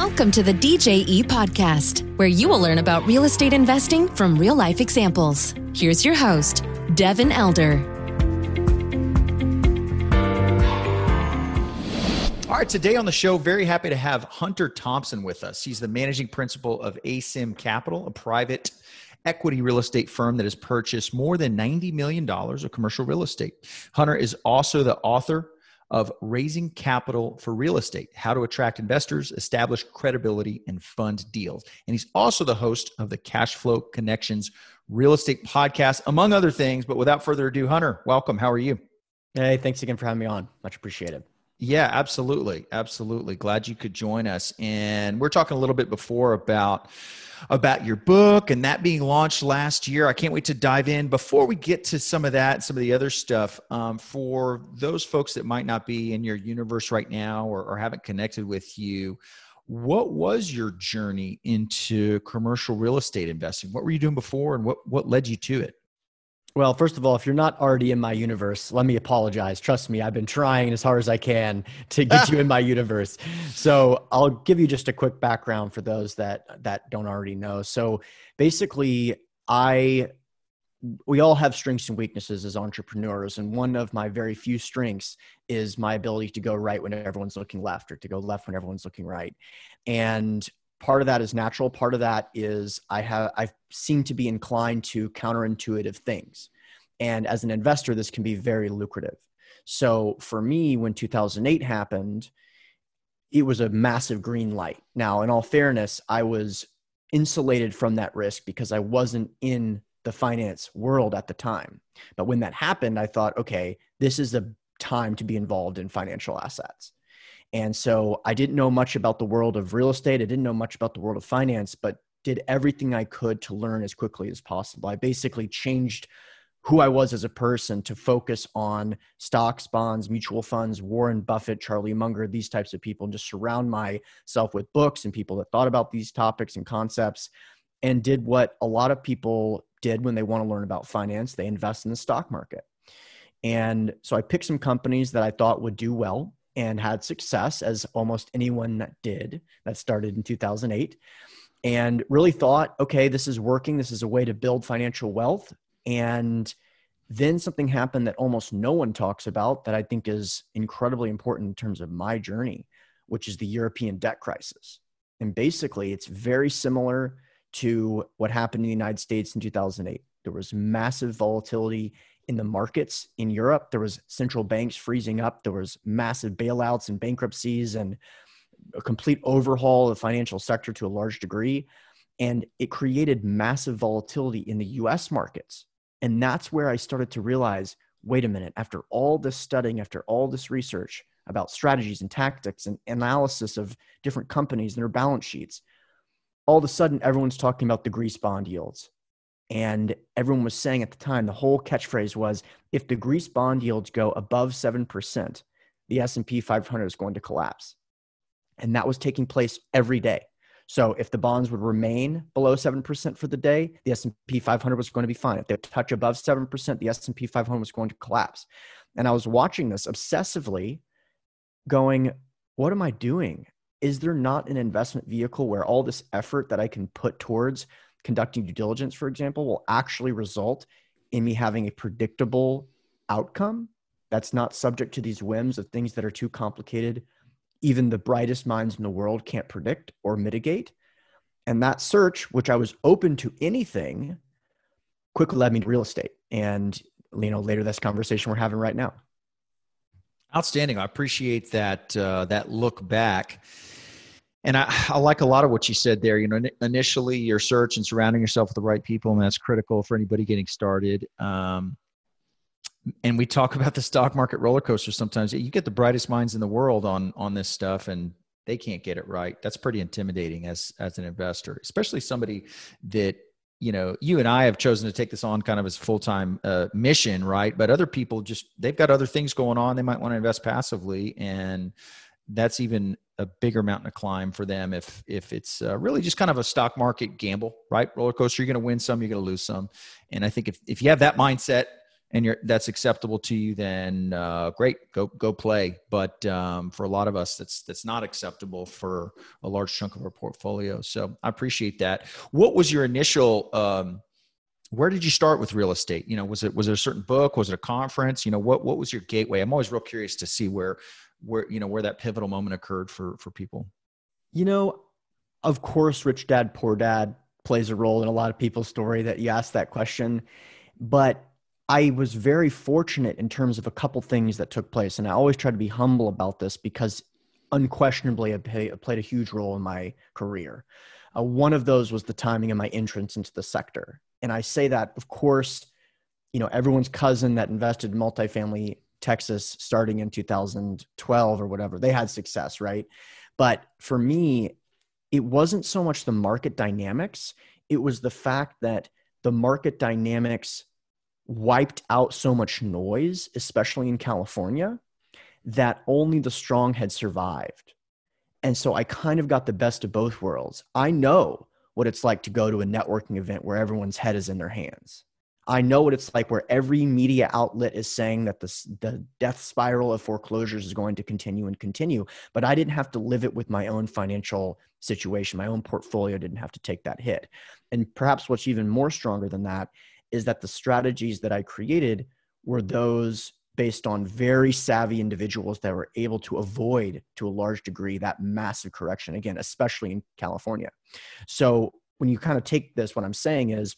Welcome to the DJE podcast, where you will learn about real estate investing from real life examples. Here's your host, Devin Elder. All right, today on the show, very happy to have Hunter Thompson with us. He's the managing principal of Asym Capital, a private equity real estate firm that has purchased more than $90 million of commercial real estate. Hunter is also the author of Raising Capital for Real Estate How to Attract Investors, Establish Credibility, and Fund Deals. And he's also the host of the Cash Flow Connections Real Estate Podcast, among other things. But without further ado, Hunter, welcome. How are you? Hey, thanks again for having me on. Much appreciated. Yeah, absolutely. Absolutely. Glad you could join us. And we're talking a little bit before about about your book and that being launched last year. I can't wait to dive in. Before we get to some of that, some of the other stuff, um, for those folks that might not be in your universe right now or, or haven't connected with you, what was your journey into commercial real estate investing? What were you doing before and what, what led you to it? Well, first of all, if you're not already in my universe, let me apologize. Trust me, I've been trying as hard as I can to get you in my universe. So I'll give you just a quick background for those that that don't already know. So basically, I we all have strengths and weaknesses as entrepreneurs and one of my very few strengths is my ability to go right when everyone's looking left or to go left when everyone's looking right and part of that is natural. Part of that is i have i seem to be inclined to counterintuitive things. And as an investor this can be very lucrative. So for me when 2008 happened it was a massive green light. Now in all fairness i was insulated from that risk because i wasn't in the finance world at the time. But when that happened i thought okay this is a time to be involved in financial assets and so I didn't know much about the world of real estate. I didn't know much about the world of finance, but did everything I could to learn as quickly as possible. I basically changed who I was as a person to focus on stocks, bonds, mutual funds, Warren Buffett, Charlie Munger, these types of people, and just surround myself with books and people that thought about these topics and concepts and did what a lot of people did when they want to learn about finance. They invest in the stock market. And so I picked some companies that I thought would do well and had success, as almost anyone that did that started in 2008, and really thought, okay, this is working. This is a way to build financial wealth. And then something happened that almost no one talks about that I think is incredibly important in terms of my journey, which is the European debt crisis. And basically, it's very similar to what happened in the United States in 2008. There was massive volatility in the markets in Europe. There was central banks freezing up. There was massive bailouts and bankruptcies and a complete overhaul of the financial sector to a large degree. And it created massive volatility in the US markets. And that's where I started to realize wait a minute, after all this studying, after all this research about strategies and tactics and analysis of different companies and their balance sheets, all of a sudden everyone's talking about the Greece bond yields and everyone was saying at the time the whole catchphrase was if the greece bond yields go above 7% the s&p 500 is going to collapse. And that was taking place every day. So if the bonds would remain below 7% for the day the s&p 500 was going to be fine. If they touch above 7% the s&p 500 was going to collapse. And i was watching this obsessively going what am i doing? Is there not an investment vehicle where all this effort that i can put towards conducting due diligence, for example, will actually result in me having a predictable outcome that's not subject to these whims of things that are too complicated. Even the brightest minds in the world can't predict or mitigate. And that search, which I was open to anything, quickly led me to real estate. And you know, later this conversation we're having right now. Outstanding. I appreciate that uh, that look back and I, I, like a lot of what you said there. You know, initially your search and surrounding yourself with the right people, and that's critical for anybody getting started. Um, and we talk about the stock market roller coaster sometimes. You get the brightest minds in the world on on this stuff, and they can't get it right. That's pretty intimidating as as an investor, especially somebody that you know you and I have chosen to take this on kind of as a full time uh, mission, right? But other people just they've got other things going on. They might want to invest passively, and that's even a bigger mountain to climb for them if if it's uh, really just kind of a stock market gamble, right? Roller coaster, you're going to win some, you're going to lose some, and I think if if you have that mindset, and you're that's acceptable to you, then uh, great, go go play. But um, for a lot of us, that's that's not acceptable for a large chunk of our portfolio. So I appreciate that. What was your initial? Um, where did you start with real estate? You know, was it was it a certain book? Was it a conference? You know, what what was your gateway? I'm always real curious to see where where you know where that pivotal moment occurred for for people. You know, of course, Rich Dad Poor Dad plays a role in a lot of people's story that you asked that question, but I was very fortunate in terms of a couple things that took place, and I always try to be humble about this because unquestionably it played a huge role in my career. Uh, one of those was the timing of my entrance into the sector and I say that, of course, you know, everyone's cousin that invested in multifamily Texas starting in 2012 or whatever, they had success, right? But for me, it wasn't so much the market dynamics, it was the fact that the market dynamics wiped out so much noise, especially in California, that only the strong had survived. And so I kind of got the best of both worlds. I know what it's like to go to a networking event where everyone's head is in their hands. I know what it's like where every media outlet is saying that the, the death spiral of foreclosures is going to continue and continue, but I didn't have to live it with my own financial situation. My own portfolio didn't have to take that hit. And perhaps what's even more stronger than that is that the strategies that I created were those based on very savvy individuals that were able to avoid to a large degree that massive correction again especially in california. So when you kind of take this what i'm saying is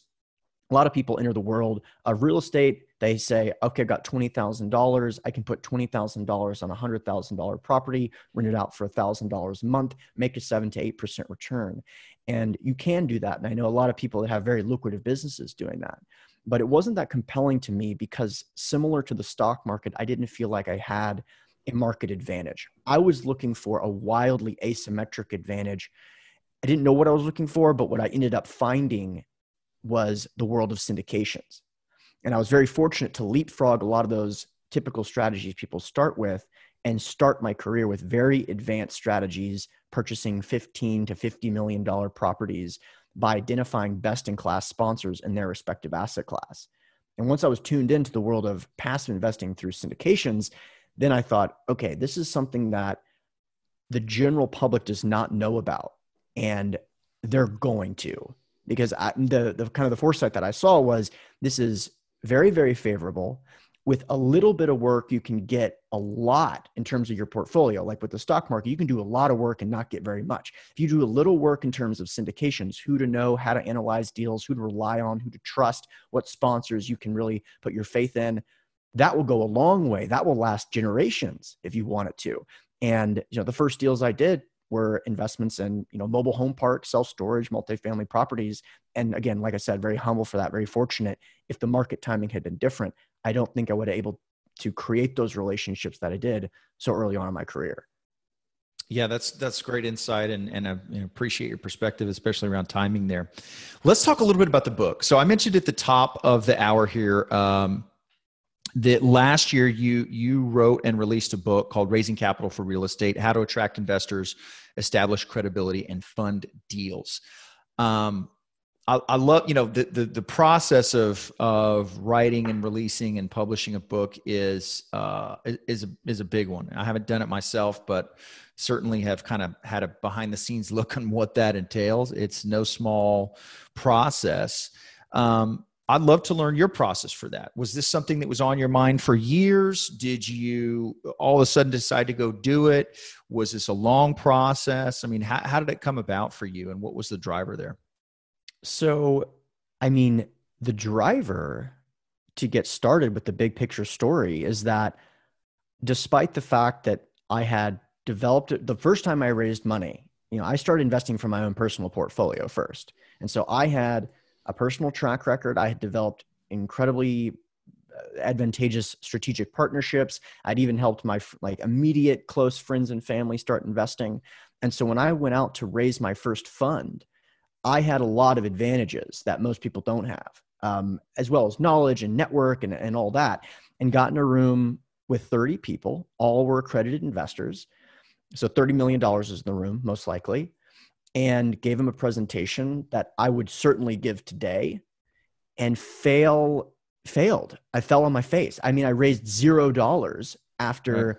a lot of people enter the world of real estate. They say okay i've got $20000 i can put $20000 on a $100000 property rent it out for $1000 a month make a 7 to 8% return. And you can do that. And i know a lot of people that have very lucrative businesses doing that but it wasn't that compelling to me because similar to the stock market i didn't feel like i had a market advantage. I was looking for a wildly asymmetric advantage. I didn't know what i was looking for but what i ended up finding was the world of syndications. And i was very fortunate to leapfrog a lot of those typical strategies people start with and start my career with very advanced strategies purchasing 15 to 50 million dollar properties by identifying best in class sponsors in their respective asset class. And once I was tuned into the world of passive investing through syndications, then I thought, okay, this is something that the general public does not know about. And they're going to, because I, the, the kind of the foresight that I saw was this is very, very favorable with a little bit of work, you can get a lot in terms of your portfolio. Like with the stock market, you can do a lot of work and not get very much. If you do a little work in terms of syndications, who to know, how to analyze deals, who to rely on, who to trust, what sponsors you can really put your faith in, that will go a long way. That will last generations if you want it to. And you know, the first deals I did were investments in you know mobile home parks, self storage, multifamily properties. And again, like I said, very humble for that, very fortunate. If the market timing had been different, I don't think I would have able to create those relationships that I did so early on in my career. Yeah, that's that's great insight, and and I appreciate your perspective, especially around timing there. Let's talk a little bit about the book. So I mentioned at the top of the hour here um, that last year you you wrote and released a book called "Raising Capital for Real Estate: How to Attract Investors, Establish Credibility, and Fund Deals." Um, I, I, love you know the, the, the process of of writing and releasing and publishing a book is uh, is a, is a big one. I haven't done it myself, but certainly have kind of had a behind the scenes look on what that entails. It's no small process. Um, I'd love to learn your process for that. Was this something that was on your mind for years? Did you all of a sudden decide to go do it? Was this a long process? I mean, how, how did it come about for you, and what was the driver there? So, I mean, the driver to get started with the big picture story is that despite the fact that I had developed it the first time I raised money, you know, I started investing from my own personal portfolio first. And so I had a personal track record. I had developed incredibly uh, advantageous strategic partnerships. I'd even helped my like immediate close friends and family start investing. And so when I went out to raise my first fund, I had a lot of advantages that most people don't have, um, as well as knowledge and network and, and all that, and got in a room with 30 people. All were accredited investors. So $30 million is in the room, most likely, and gave him a presentation that I would certainly give today and fail failed. I fell on my face. I mean, I raised zero dollars after right.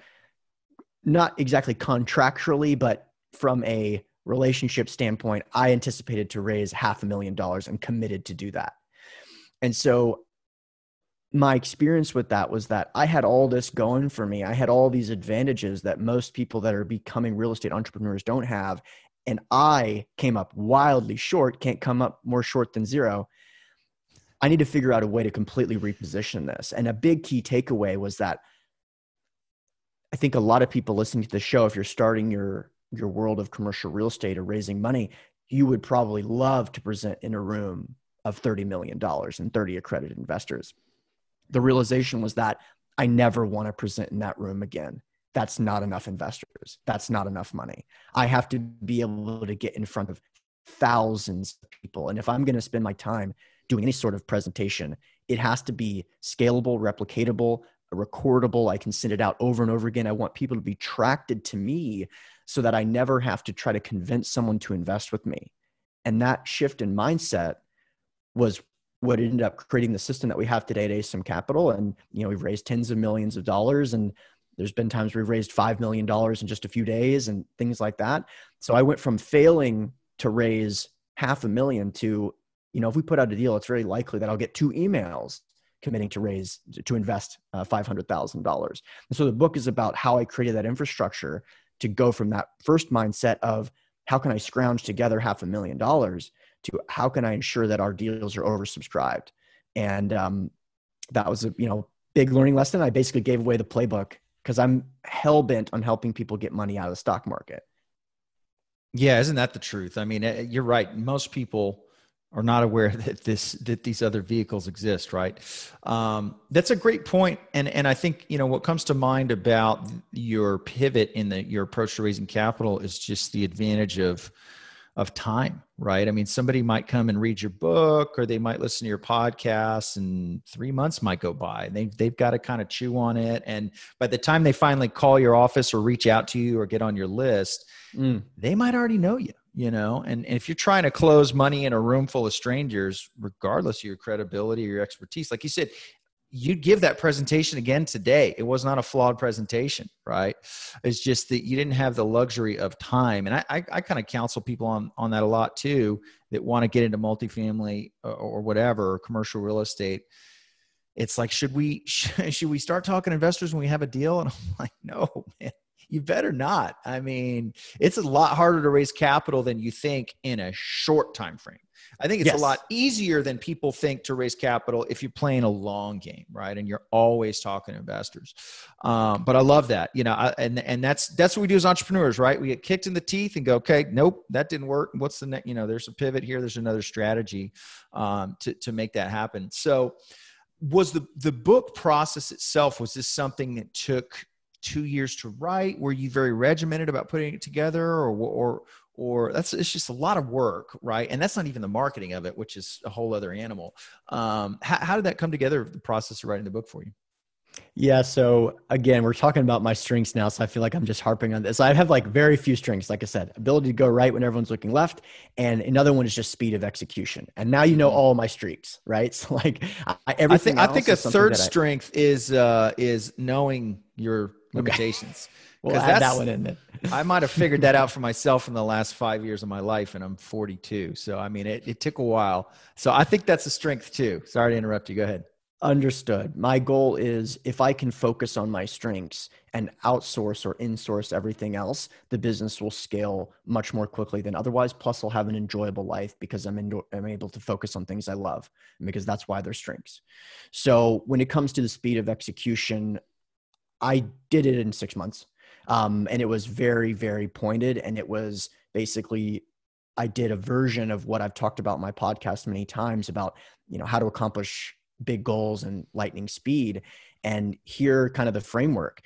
not exactly contractually, but from a relationship standpoint, I anticipated to raise half a million dollars and committed to do that. And so my experience with that was that I had all this going for me. I had all these advantages that most people that are becoming real estate entrepreneurs don't have. And I came up wildly short, can't come up more short than zero. I need to figure out a way to completely reposition this. And a big key takeaway was that I think a lot of people listening to the show, if you're starting your your world of commercial real estate or raising money, you would probably love to present in a room of $30 million and 30 accredited investors. The realization was that I never want to present in that room again. That's not enough investors. That's not enough money. I have to be able to get in front of thousands of people. And if I'm going to spend my time doing any sort of presentation, it has to be scalable, replicatable, recordable. I can send it out over and over again. I want people to be attracted to me so that I never have to try to convince someone to invest with me. And that shift in mindset was what ended up creating the system that we have today at Asym Capital. And, you know, we've raised tens of millions of dollars and there's been times we've raised $5 million in just a few days and things like that. So I went from failing to raise half a million to, you know, if we put out a deal, it's very likely that I'll get two emails committing to raise to invest uh, $500,000. And so the book is about how I created that infrastructure to go from that first mindset of how can I scrounge together half a million dollars to how can I ensure that our deals are oversubscribed. And um, that was a you know big learning lesson. I basically gave away the playbook because I'm hell bent on helping people get money out of the stock market. Yeah, isn't that the truth? I mean, eh, you're right. Most people are not aware that this that these other vehicles exist right um, that's a great point and and i think you know what comes to mind about your pivot in the your approach to raising capital is just the advantage of of time right i mean somebody might come and read your book or they might listen to your podcast and three months might go by they, they've got to kind of chew on it and by the time they finally call your office or reach out to you or get on your list mm. they might already know you you know and, and if you're trying to close money in a room full of strangers regardless of your credibility or your expertise like you said you'd give that presentation again today. It was not a flawed presentation right? It's just that you didn't have the luxury of time. And i i, I kind of counsel people on on that a lot too that want to get into multifamily or, or whatever or commercial real estate. It's like should we should we start talking investors when we have a deal? And i'm like no man you better not. I mean, it's a lot harder to raise capital than you think in a short time frame. I think it's yes. a lot easier than people think to raise capital if you're playing a long game, right? And you're always talking to investors. Um, but I love that, you know, I, and and that's that's what we do as entrepreneurs, right? We get kicked in the teeth and go, okay, nope, that didn't work. What's the next? You know, there's a pivot here. There's another strategy um, to to make that happen. So, was the the book process itself was this something that took two years to write? Were you very regimented about putting it together, or or or that's it's just a lot of work, right? And that's not even the marketing of it, which is a whole other animal. Um, how, how did that come together? The process of writing the book for you? Yeah. So again, we're talking about my strengths now. So I feel like I'm just harping on this. I have like very few strengths. Like I said, ability to go right when everyone's looking left. And another one is just speed of execution. And now you know mm-hmm. all my streaks, right? So like I, everything. I think, I think a third strength is, uh, is knowing your limitations. Okay. we'll add that one in there. I might have figured that out for myself in the last five years of my life, and I'm 42. So I mean, it, it took a while. So I think that's a strength too. Sorry to interrupt you. Go ahead. Understood. My goal is if I can focus on my strengths and outsource or insource everything else, the business will scale much more quickly than otherwise. Plus, I'll have an enjoyable life because I'm, in, I'm able to focus on things I love because that's why they're strengths. So, when it comes to the speed of execution, I did it in six months. Um, and it was very, very pointed. And it was basically, I did a version of what I've talked about my podcast many times about, you know, how to accomplish big goals and lightning speed. And here, kind of the framework.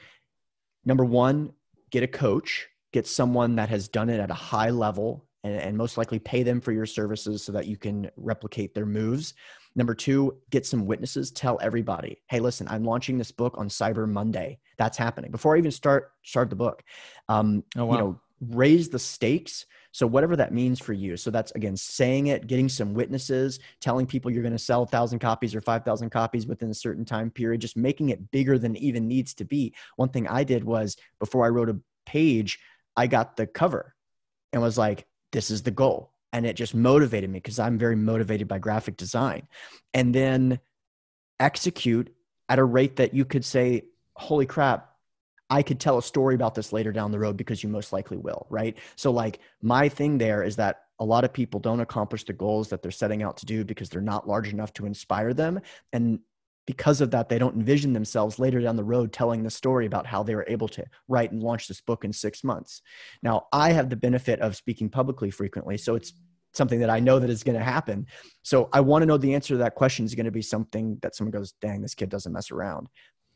Number one, get a coach, get someone that has done it at a high level and, and most likely pay them for your services so that you can replicate their moves. Number two, get some witnesses. Tell everybody, hey, listen, I'm launching this book on Cyber Monday. That's happening before I even start start the book. Um, oh, wow. You know, raise the stakes. So whatever that means for you. So that's again saying it, getting some witnesses, telling people you're going to sell a 1000 copies or 5000 copies within a certain time period, just making it bigger than it even needs to be. One thing I did was before I wrote a page, I got the cover and was like this is the goal. And it just motivated me because I'm very motivated by graphic design. And then execute at a rate that you could say, holy crap, I could tell a story about this later down the road because you most likely will, right? So, like, my thing there is that a lot of people don't accomplish the goals that they're setting out to do because they're not large enough to inspire them. And because of that, they don't envision themselves later down the road telling the story about how they were able to write and launch this book in six months. Now, I have the benefit of speaking publicly frequently. So, it's something that I know that is going to happen. So, I want to know the answer to that question is going to be something that someone goes, dang, this kid doesn't mess around.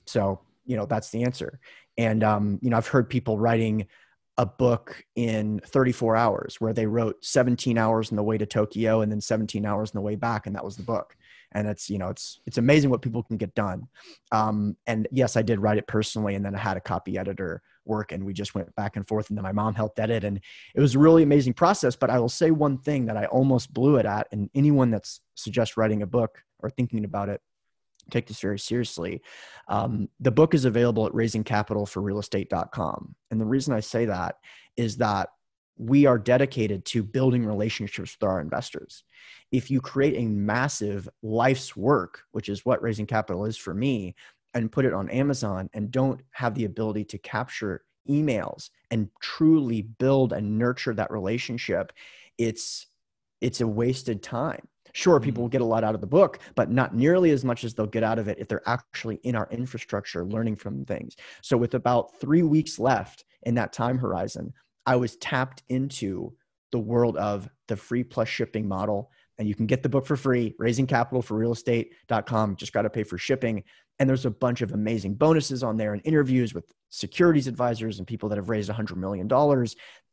So, you know that's the answer and um, you know i've heard people writing a book in 34 hours where they wrote 17 hours on the way to tokyo and then 17 hours on the way back and that was the book and it's you know it's it's amazing what people can get done um, and yes i did write it personally and then i had a copy editor work and we just went back and forth and then my mom helped edit and it was a really amazing process but i will say one thing that i almost blew it at and anyone that's suggest writing a book or thinking about it take this very seriously. Um, the book is available at raisingcapitalforrealestate.com. And the reason I say that is that we are dedicated to building relationships with our investors. If you create a massive life's work, which is what raising capital is for me, and put it on Amazon and don't have the ability to capture emails and truly build and nurture that relationship, it's it's a wasted time. Sure, people mm. will get a lot out of the book, but not nearly as much as they'll get out of it if they're actually in our infrastructure learning from things. So, with about three weeks left in that time horizon, I was tapped into the world of the free plus shipping model. And you can get the book for free, raising capital for real estate.com. Just got to pay for shipping. And there's a bunch of amazing bonuses on there and interviews with securities advisors and people that have raised $100 million.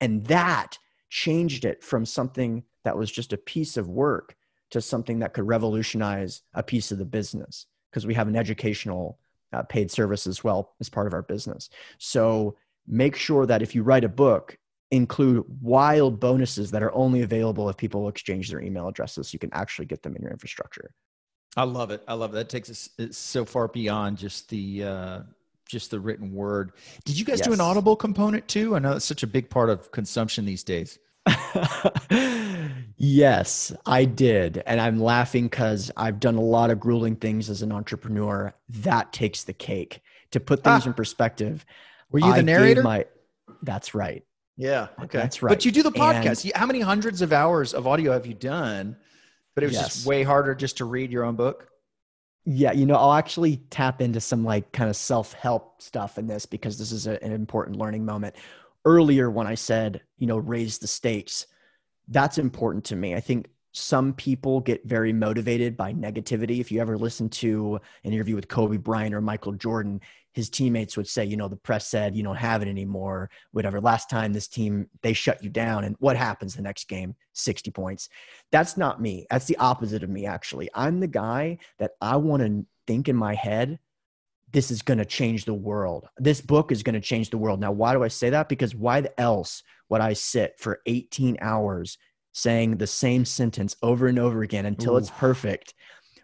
And that changed it from something that was just a piece of work to something that could revolutionize a piece of the business because we have an educational uh, paid service as well as part of our business. So make sure that if you write a book, include wild bonuses that are only available if people exchange their email addresses so you can actually get them in your infrastructure. I love it. I love it. That takes us so far beyond just the uh, just the written word. Did you guys yes. do an audible component too? I know it's such a big part of consumption these days. yes, I did. And I'm laughing because I've done a lot of grueling things as an entrepreneur. That takes the cake. To put things ah. in perspective, were you the narrator? My, that's right. Yeah. Okay. That's right. But you do the podcast. And, How many hundreds of hours of audio have you done? But it was yes. just way harder just to read your own book. Yeah, you know, I'll actually tap into some like kind of self help stuff in this because this is a, an important learning moment earlier when I said, you know, raise the stakes, that's important to me. I think some people get very motivated by negativity. If you ever listen to an interview with Kobe Bryant or Michael Jordan, his teammates would say, you know, the press said you don't have it anymore, whatever. Last time this team, they shut you down. And what happens the next game? 60 points. That's not me. That's the opposite of me, actually. I'm the guy that I want to think in my head this is going to change the world. This book is going to change the world. Now, why do I say that? Because why else would I sit for 18 hours saying the same sentence over and over again until Ooh. it's perfect?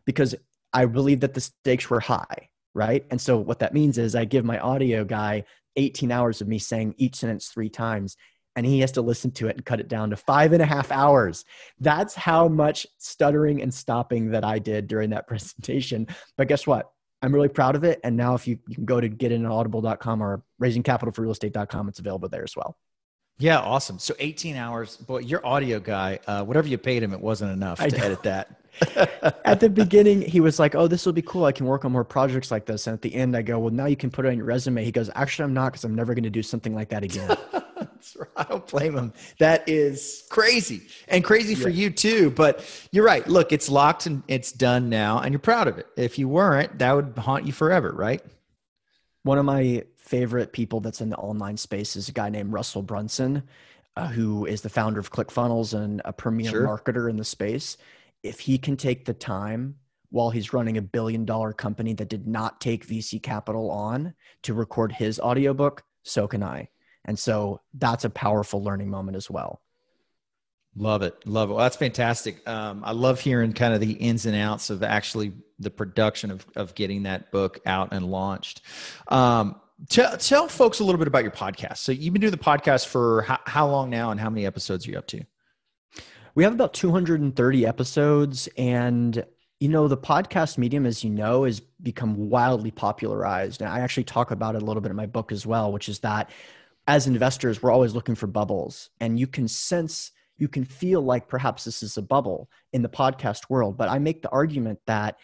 Because I believe that the stakes were high, right? And so what that means is I give my audio guy 18 hours of me saying each sentence three times and he has to listen to it and cut it down to five and a half hours. That's how much stuttering and stopping that I did during that presentation. But guess what? I'm really proud of it. And now if you, you can go to get in audible.com or raisingcapitalforrealestate.com, it's available there as well. Yeah, awesome. So 18 hours, boy, your audio guy, uh, whatever you paid him, it wasn't enough to edit that. at the beginning, he was like, "Oh, this will be cool. I can work on more projects like this." And at the end, I go, "Well, now you can put it on your resume." He goes, "Actually, I'm not because I'm never going to do something like that again." Right. I don't blame him. That is crazy and crazy for you too. But you're right. Look, it's locked and it's done now, and you're proud of it. If you weren't, that would haunt you forever, right? One of my favorite people that's in the online space is a guy named Russell Brunson, uh, who is the founder of ClickFunnels and a premier sure. marketer in the space if he can take the time while he's running a billion dollar company that did not take VC capital on to record his audiobook, so can I. And so that's a powerful learning moment as well. Love it. Love it. Well, that's fantastic. Um, I love hearing kind of the ins and outs of actually the production of, of getting that book out and launched. Um, tell, tell folks a little bit about your podcast. So you've been doing the podcast for how, how long now and how many episodes are you up to? We have about 230 episodes and you know the podcast medium as you know has become wildly popularized and i actually talk about it a little bit in my book as well which is that as investors we're always looking for bubbles and you can sense you can feel like perhaps this is a bubble in the podcast world. But I make the argument that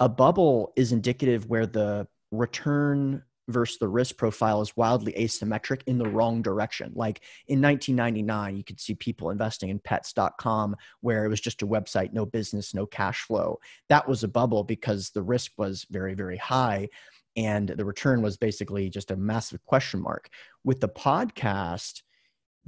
a bubble is indicative where the return versus the risk profile is wildly asymmetric in the wrong direction. Like in 1999, you could see people investing in pets.com where it was just a website, no business, no cash flow. That was a bubble because the risk was very, very high and the return was basically just a massive question mark. With the podcast,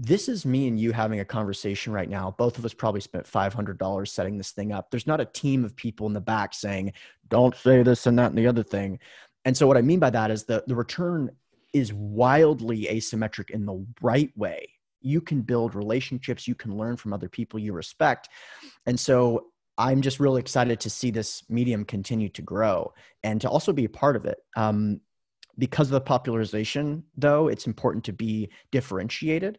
this is me and you having a conversation right now. Both of us probably spent $500 setting this thing up. There's not a team of people in the back saying, don't say this and that and the other thing. And so, what I mean by that is the, the return is wildly asymmetric in the right way. You can build relationships, you can learn from other people you respect. And so, I'm just really excited to see this medium continue to grow and to also be a part of it. Um, because of the popularization, though, it's important to be differentiated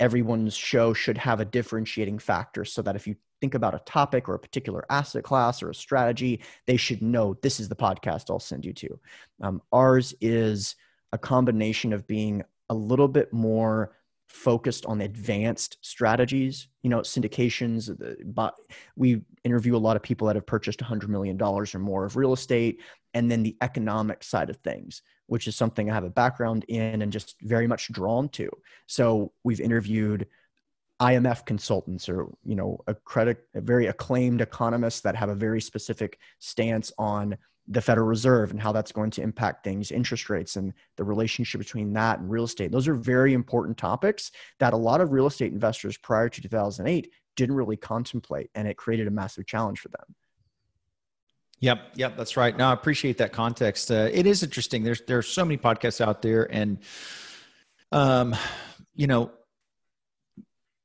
everyone's show should have a differentiating factor so that if you think about a topic or a particular asset class or a strategy, they should know this is the podcast I'll send you to. Um, ours is a combination of being a little bit more focused on advanced strategies you know syndications but we interview a lot of people that have purchased $100 million or more of real estate and then the economic side of things which is something I have a background in and just very much drawn to. So we've interviewed IMF consultants or you know a credit a very acclaimed economists that have a very specific stance on the Federal Reserve and how that's going to impact things, interest rates and the relationship between that and real estate. Those are very important topics that a lot of real estate investors prior to 2008 didn't really contemplate and it created a massive challenge for them. Yep, yep, that's right. Now I appreciate that context. Uh, it is interesting. There's there's so many podcasts out there, and um, you know,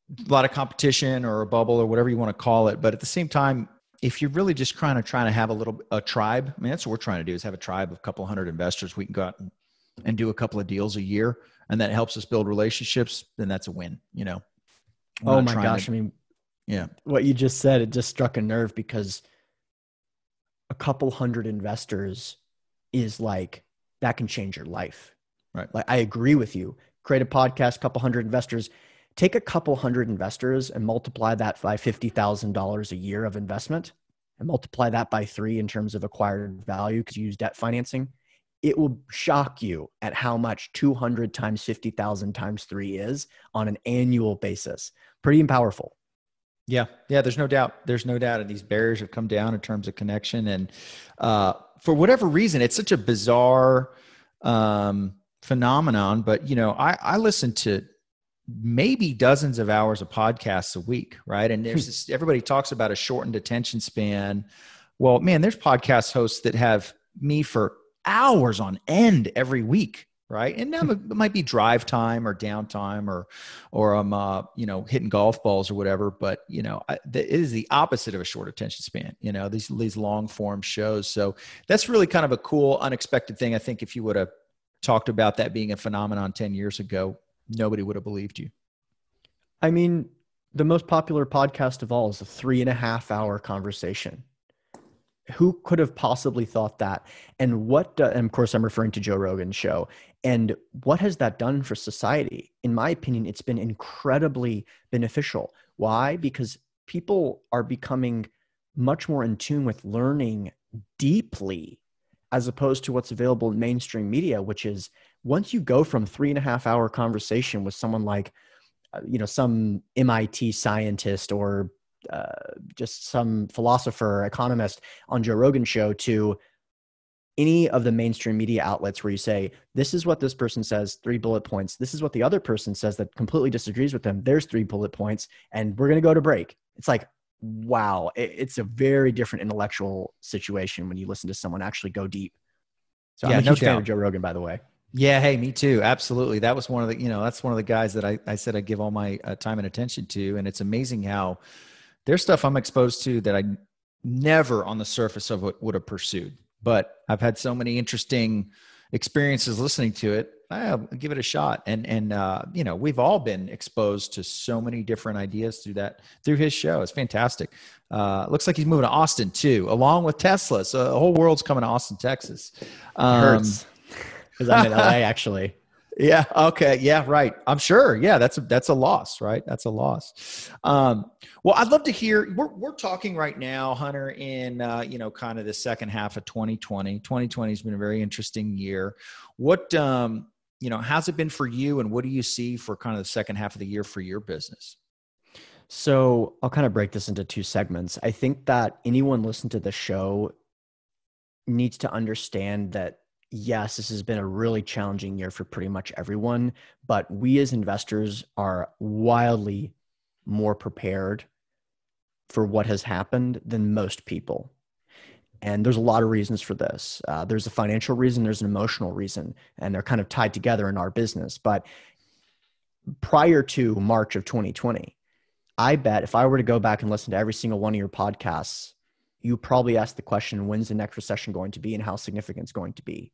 a lot of competition or a bubble or whatever you want to call it. But at the same time, if you're really just kind of trying to have a little a tribe, I mean, that's what we're trying to do is have a tribe of a couple hundred investors. We can go out and, and do a couple of deals a year, and that helps us build relationships. Then that's a win. You know. We're oh my gosh! To, I mean, yeah, what you just said it just struck a nerve because a couple hundred investors is like that can change your life. Right. Like I agree with you. Create a podcast, couple hundred investors. Take a couple hundred investors and multiply that by fifty thousand dollars a year of investment, and multiply that by three in terms of acquired value because you use debt financing. It will shock you at how much 200 times 50,000 times three is on an annual basis. Pretty powerful. Yeah, yeah. There's no doubt. There's no doubt, and these barriers have come down in terms of connection. And uh, for whatever reason, it's such a bizarre um, phenomenon. But you know, I, I listen to maybe dozens of hours of podcasts a week, right? And there's hmm. this, everybody talks about a shortened attention span. Well, man, there's podcast hosts that have me for hours on end every week right? And now hmm. it might be drive time or downtime or or I'm uh, you know hitting golf balls or whatever. But you know, I, the, it is the opposite of a short attention span. You know, these these long form shows. So that's really kind of a cool, unexpected thing. I think if you would have talked about that being a phenomenon ten years ago, nobody would have believed you. I mean, the most popular podcast of all is a three and a half hour conversation. Who could have possibly thought that? And what uh, and of course i'm referring to joe rogan's show. And what has that done for society? In my opinion it's been incredibly beneficial. Why? Because people are becoming much more in tune with learning deeply as opposed to what's available in mainstream media which is once you go from three and a half hour conversation with someone like uh, you know some mit scientist or uh, just some philosopher, economist on Joe Rogan show to any of the mainstream media outlets where you say, this is what this person says, three bullet points. This is what the other person says that completely disagrees with them. There's three bullet points, and we're going to go to break. It's like, wow, it's a very different intellectual situation when you listen to someone actually go deep. So yeah, I'm a huge no fan of Joe Rogan, by the way. Yeah, hey, me too. Absolutely. That was one of the, you know, that's one of the guys that I, I said I give all my uh, time and attention to. And it's amazing how there's stuff I'm exposed to that I never on the surface of it would have pursued. But I've had so many interesting experiences listening to it. I'll give it a shot. And, and, uh, you know, we've all been exposed to so many different ideas through that, through his show. It's fantastic. Uh, looks like he's moving to Austin too, along with Tesla. So the whole world's coming to Austin, Texas. Um, hurts because I'm in LA actually. Yeah. Okay. Yeah. Right. I'm sure. Yeah. That's a, that's a loss, right? That's a loss. Um, well, I'd love to hear. We're we're talking right now, Hunter, in uh, you know, kind of the second half of 2020. 2020 has been a very interesting year. What um, you know, how's it been for you, and what do you see for kind of the second half of the year for your business? So I'll kind of break this into two segments. I think that anyone listening to the show needs to understand that yes, this has been a really challenging year for pretty much everyone, but we as investors are wildly more prepared for what has happened than most people. And there's a lot of reasons for this. Uh, there's a financial reason, there's an emotional reason, and they're kind of tied together in our business. But prior to March of 2020, I bet if I were to go back and listen to every single one of your podcasts, you probably ask the question, when's the next recession going to be and how significant it's going to be?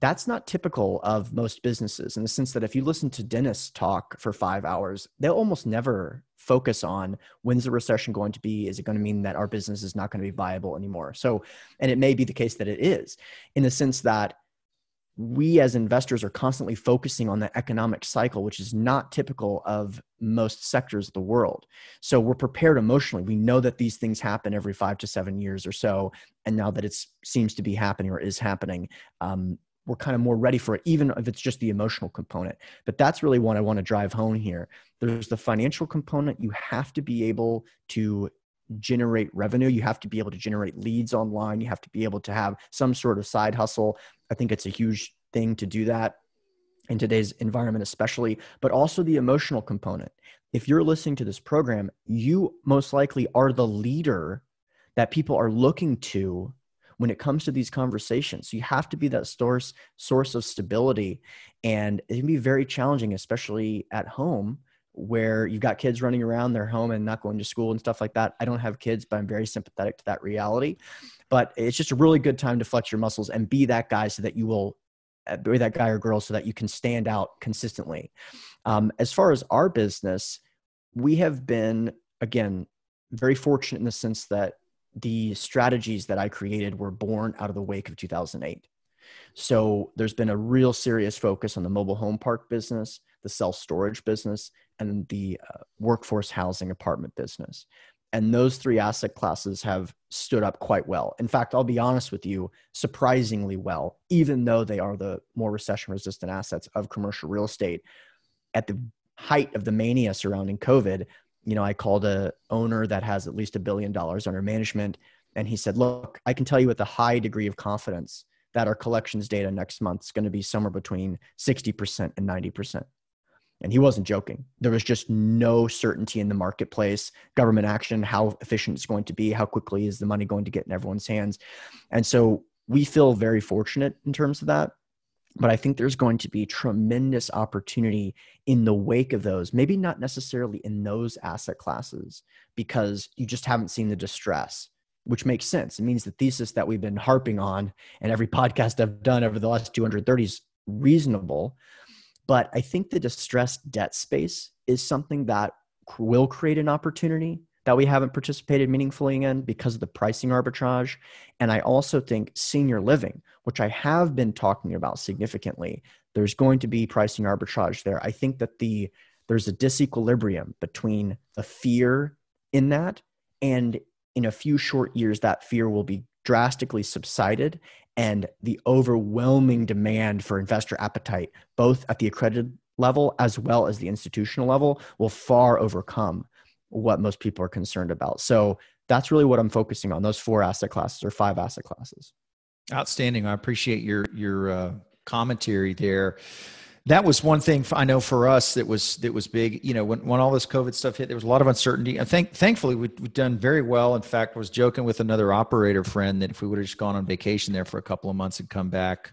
That's not typical of most businesses in the sense that if you listen to dentists talk for five hours, they'll almost never focus on when's the recession going to be? Is it going to mean that our business is not going to be viable anymore? So, and it may be the case that it is in the sense that we as investors are constantly focusing on the economic cycle, which is not typical of most sectors of the world. So we're prepared emotionally. We know that these things happen every five to seven years or so. And now that it seems to be happening or is happening, um, we're kind of more ready for it, even if it's just the emotional component. But that's really what I want to drive home here. There's the financial component. You have to be able to generate revenue. You have to be able to generate leads online. You have to be able to have some sort of side hustle. I think it's a huge thing to do that in today's environment, especially, but also the emotional component. If you're listening to this program, you most likely are the leader that people are looking to when it comes to these conversations. You have to be that source source of stability, and it can be very challenging, especially at home where you've got kids running around their home and not going to school and stuff like that. I don't have kids, but I'm very sympathetic to that reality. But it's just a really good time to flex your muscles and be that guy so that you will uh, be that guy or girl so that you can stand out consistently. Um, as far as our business, we have been again very fortunate in the sense that the strategies that I created were born out of the wake of 2008. So there's been a real serious focus on the mobile home park business, the self storage business, and the uh, workforce housing apartment business. And those three asset classes have stood up quite well. In fact, I'll be honest with you, surprisingly well, even though they are the more recession resistant assets of commercial real estate. At the height of the mania surrounding COVID, you know, I called a owner that has at least a billion dollars under management, and he said, "Look, I can tell you with a high degree of confidence that our collections data next month is going to be somewhere between 60% and 90%." And he wasn't joking. There was just no certainty in the marketplace, government action, how efficient it's going to be, how quickly is the money going to get in everyone's hands. And so we feel very fortunate in terms of that but I think there's going to be tremendous opportunity in the wake of those, maybe not necessarily in those asset classes, because you just haven't seen the distress, which makes sense. It means the thesis that we've been harping on and every podcast I've done over the last 230 is reasonable. But I think the distressed debt space is something that will create an opportunity that we haven't participated meaningfully in because of the pricing arbitrage. And I also think senior living, which I have been talking about significantly, there's going to be pricing arbitrage there. I think that the there's a disequilibrium between the fear in that and in a few short years that fear will be drastically subsided and the overwhelming demand for investor appetite both at the accredited level as well as the institutional level will far overcome what most people are concerned about. So that's really what I'm focusing on those four asset classes or five asset classes. Outstanding. I appreciate your your uh, commentary there. That was one thing I know for us that was that was big. You know, when, when all this COVID stuff hit, there was a lot of uncertainty. And think thankfully we, we've done very well. In fact, I was joking with another operator friend that if we would have just gone on vacation there for a couple of months and come back,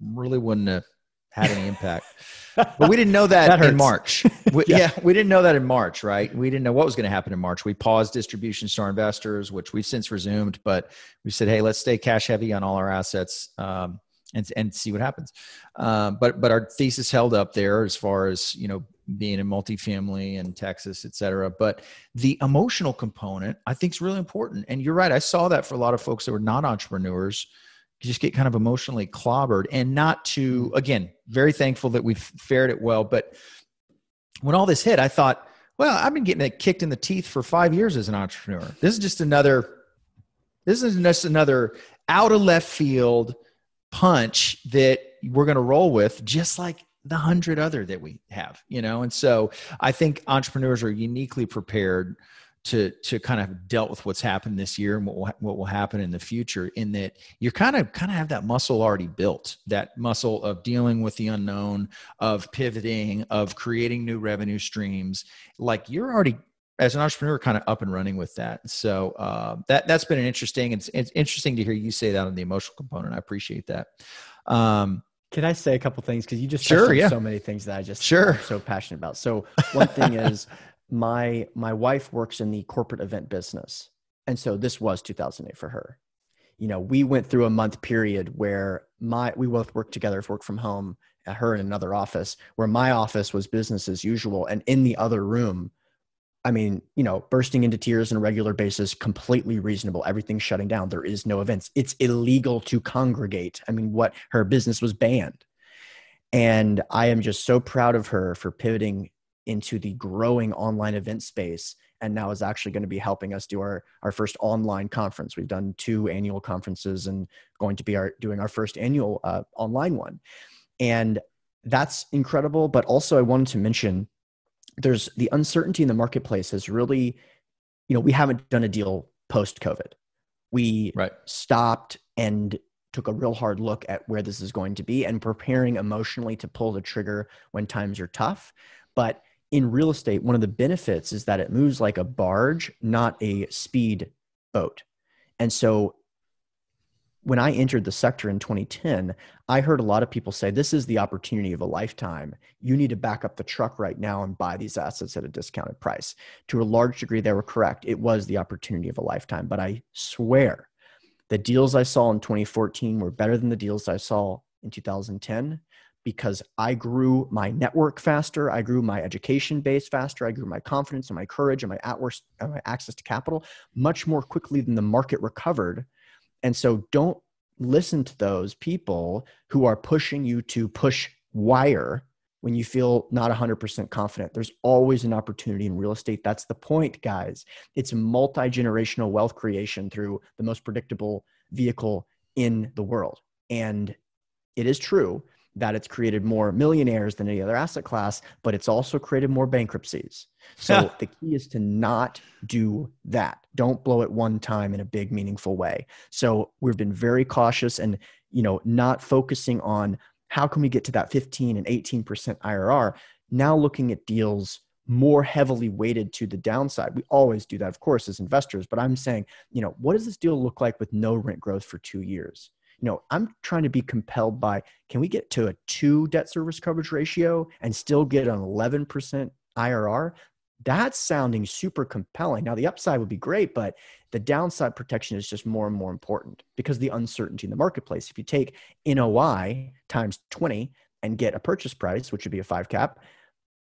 really wouldn't have had any impact. but we didn't know that, that in March. We, yeah. yeah. we didn't know that in March, right? We didn't know what was going to happen in March. We paused distributions to our investors, which we've since resumed. But we said, hey, let's stay cash heavy on all our assets um, and and see what happens. Um, but but our thesis held up there as far as you know being in multifamily in Texas, et cetera. But the emotional component, I think, is really important. And you're right. I saw that for a lot of folks that were not entrepreneurs just get kind of emotionally clobbered and not to mm-hmm. again very thankful that we've fared it well but when all this hit i thought well i've been getting it kicked in the teeth for five years as an entrepreneur this is just another this is just another out of left field punch that we're going to roll with just like the hundred other that we have you know and so i think entrepreneurs are uniquely prepared to to kind of dealt with what's happened this year and what will, what will happen in the future in that you're kind of kind of have that muscle already built that muscle of dealing with the unknown of pivoting of creating new revenue streams like you're already as an entrepreneur kind of up and running with that so uh, that that's been an interesting it's, it's interesting to hear you say that on the emotional component i appreciate that um, can I say a couple things? Because you just sure, yeah. so many things that I just sure so passionate about. So one thing is my my wife works in the corporate event business. And so this was 2008 for her. You know we went through a month period where my we both worked together worked from home her in another office where my office was business as usual. And in the other room i mean you know bursting into tears on a regular basis completely reasonable everything's shutting down. There is no events. It's illegal to congregate. I mean what her business was banned. And i am just so proud of her for pivoting into the growing online event space and now is actually going to be helping us do our, our first online conference. We've done two annual conferences and going to be our, doing our first annual uh, online one. And that's incredible but also i wanted to mention there's the uncertainty in the marketplace has really you know we haven't done a deal post covid we right. stopped and took a real hard look at where this is going to be and preparing emotionally to pull the trigger when times are tough. But in real estate, one of the benefits is that it moves like a barge, not a speed boat. And so when I entered the sector in 2010, I heard a lot of people say, This is the opportunity of a lifetime. You need to back up the truck right now and buy these assets at a discounted price. To a large degree, they were correct. It was the opportunity of a lifetime. But I swear the deals I saw in 2014 were better than the deals I saw in 2010 because I grew my network faster, I grew my education base faster, I grew my confidence and my courage and my, outwards, uh, and my access to capital much more quickly than the market recovered. And so don't listen to those people who are pushing you to push wire when you feel not 100% confident. There's always an opportunity in real estate. That's the point, guys. It's multi generational wealth creation through the most predictable vehicle in the world. And it is true that it's created more millionaires than any other asset class, but it's also created more bankruptcies. So the key is to not do that. Don't blow it one time in a big, meaningful way. So we've been very cautious and, you know, not focusing on how can we get to that 15 and 18% IRR. Now looking at deals more heavily weighted to the downside. We always do that, of course, as investors, but I'm saying, you know, what does this deal look like with no rent growth for two years? You know, I'm trying to be compelled by can we get to a two debt service coverage ratio and still get an 11% IRR? That's sounding super compelling. Now, the upside would be great, but the downside protection is just more and more important because the uncertainty in the marketplace. If you take NOI times 20 and get a purchase price, which would be a five cap,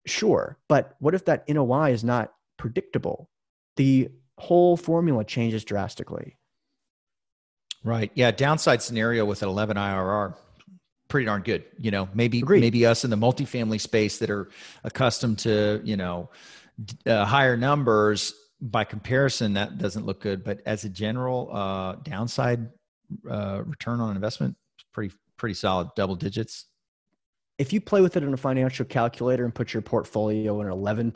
sure. But what if that NOI is not predictable? The whole formula changes drastically. Right. Yeah. Downside scenario with an 11 IRR, pretty darn good. You know, maybe Agreed. maybe us in the multifamily space that are accustomed to you know uh, higher numbers by comparison that doesn't look good. But as a general uh, downside uh, return on investment, pretty pretty solid, double digits. If you play with it in a financial calculator and put your portfolio in an 11%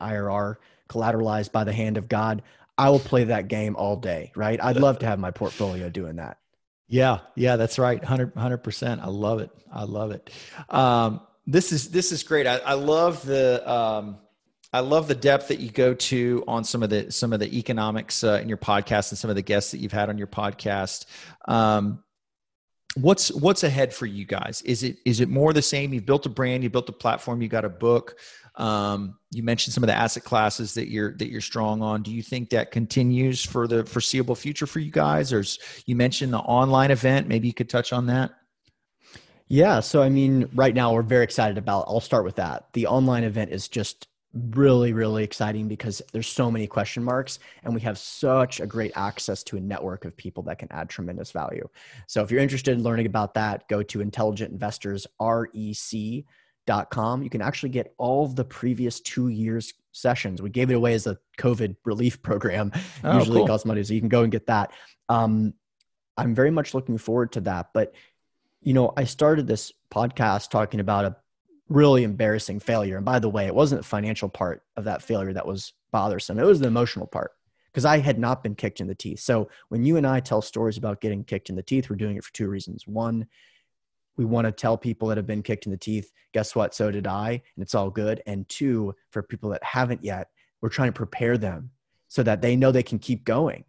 IRR collateralized by the hand of God, I will play that game all day, right? I'd love to have my portfolio doing that. Yeah, yeah, that's right. 100 percent. I love it. I love it. Um, this is this is great. I, I love the um, I love the depth that you go to on some of the some of the economics uh, in your podcast and some of the guests that you've had on your podcast. Um, what's what's ahead for you guys? Is it is it more the same? You've built a brand, you built a platform, you got a book. Um, you mentioned some of the asset classes that you're that you're strong on. Do you think that continues for the foreseeable future for you guys? Or you mentioned the online event. Maybe you could touch on that. Yeah. So, I mean, right now we're very excited about, I'll start with that. The online event is just really, really exciting because there's so many question marks and we have such a great access to a network of people that can add tremendous value. So, if you're interested in learning about that, go to Intelligent Investors REC.com. You can actually get all of the previous two years sessions. We gave it away as a COVID relief program. Oh, Usually cool. it costs money, so you can go and get that. Um, I'm very much looking forward to that. But you know, I started this podcast talking about a really embarrassing failure. And by the way, it wasn't the financial part of that failure that was bothersome, it was the emotional part because I had not been kicked in the teeth. So when you and I tell stories about getting kicked in the teeth, we're doing it for two reasons. One, we want to tell people that have been kicked in the teeth, guess what? So did I, and it's all good. And two, for people that haven't yet, we're trying to prepare them so that they know they can keep going.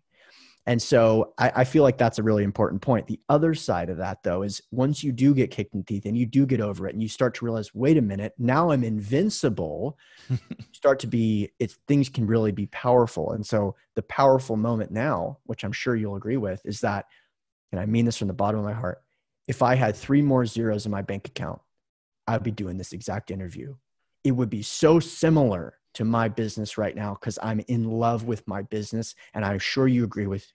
And so I, I, feel like that's a really important point. The other side of that, though, is once you do get kicked in the teeth and you do get over it and you start to realize, wait a minute, now I'm invincible, start to be, it's things can really be powerful. And so the powerful moment now, which I'm sure you'll agree with, is that, and I mean this from the bottom of my heart, if I had three more zeros in my bank account, I'd be doing this exact interview. It would be so similar to my business right now because I'm in love with my business. And I'm sure you agree with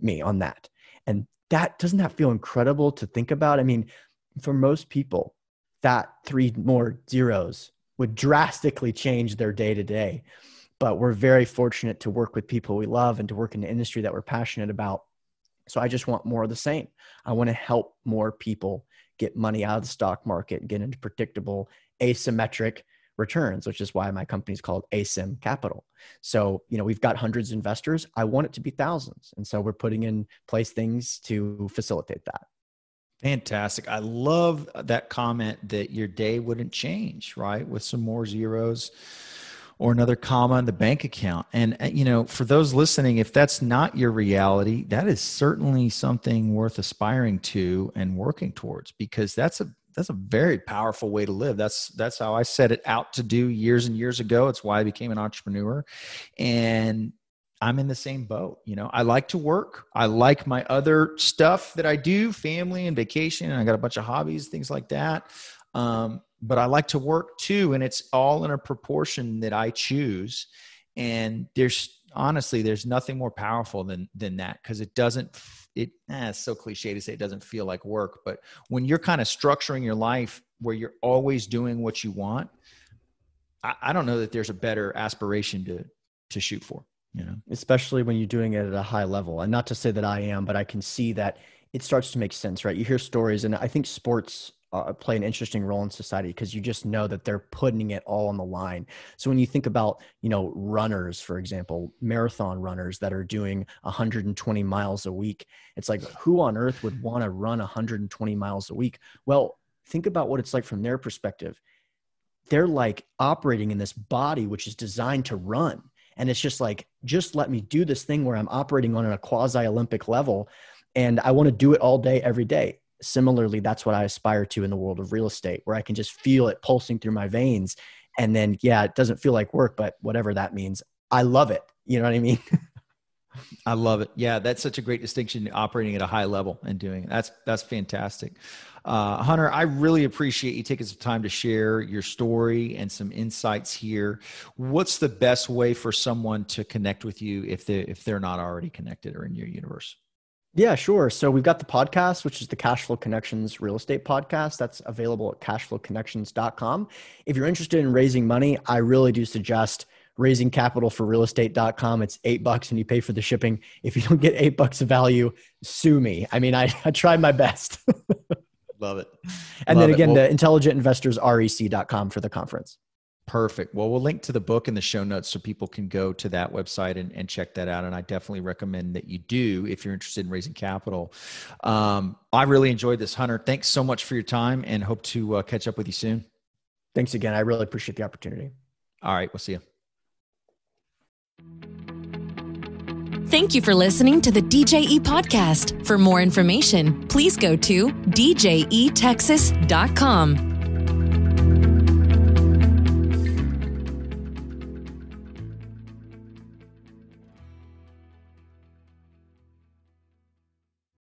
me on that. And that doesn't that feel incredible to think about? I mean, for most people, that three more zeros would drastically change their day to day. But we're very fortunate to work with people we love and to work in an industry that we're passionate about. So I just want more of the same. I want to help more people get money out of the stock market, get into predictable, asymmetric, returns, which is why my company is called Asym Capital. So, you know, we've got hundreds of investors. I want it to be thousands. And so we're putting in place things to facilitate that. Fantastic. I love that comment that your day wouldn't change, right? With some more zeros or another comma in the bank account. And, uh, you know, for those listening, if that's not your reality, that is certainly something worth aspiring to and working towards because that's a that's a very powerful way to live. That's that's how I set it out to do years and years ago. It's why I became an entrepreneur. And I'm in the same boat. You know, I like to work. I like my other stuff that I do, family and vacation, and I got a bunch of hobbies, things like that. Um, but I like to work too, and it's all in a proportion that I choose. And there's honestly, there's nothing more powerful than than that because it doesn't it eh, it's so cliche to say it doesn't feel like work but when you're kind of structuring your life where you're always doing what you want I, I, don't know that there's a better aspiration to to shoot for you know especially when you're doing it at a high level and not to say that i am but i can see that it starts to make sense right you hear stories and i think sports uh, play an interesting role in society because you just know that they're putting it all on the line. So when you think about, you know, runners, for example, marathon runners that are doing 120 miles a week, it's like who on earth would want to run 120 miles a week? Well, think about what it's like from their perspective. They're like operating in this body which is designed to run. And it's just like, just let me do this thing where I'm operating on a quasi Olympic level and I want to do it all day, every day similarly that's what i aspire to in the world of real estate where i can just feel it pulsing through my veins. And then yeah it doesn't feel like work but whatever that means i love it. You know what i mean? I love it. Yeah that's such a great distinction operating at a high level and doing it. That's that's fantastic. Uh, hunter i really appreciate you taking some time to share your story and some insights here. What's the best way for someone to connect with you if they if they're not already connected or in your universe yeah, sure. So we've got the podcast, which is the Cashflow Connections Real Estate Podcast. That's available at cashflowconnections.com. If you're interested in raising money, I really do suggest raising capital for realestate.com. It's eight bucks and you pay for the shipping. If you don't get eight bucks of value, sue me. I mean, I, I tried my best. Love it. And Love then again, well, the intelligentinvestorsrec.com for the conference. Perfect. Well, we'll link to the book in the show notes so people can go to that website and, and check that out. And I definitely recommend that you do if you're interested in raising capital. Um, I really enjoyed this, Hunter. Thanks so much for your time and hope to uh, catch up with you soon. Thanks again. I really appreciate the opportunity. All right. We'll see you. Thank you for listening to the DJE podcast. For more information, please go to djetexas.com.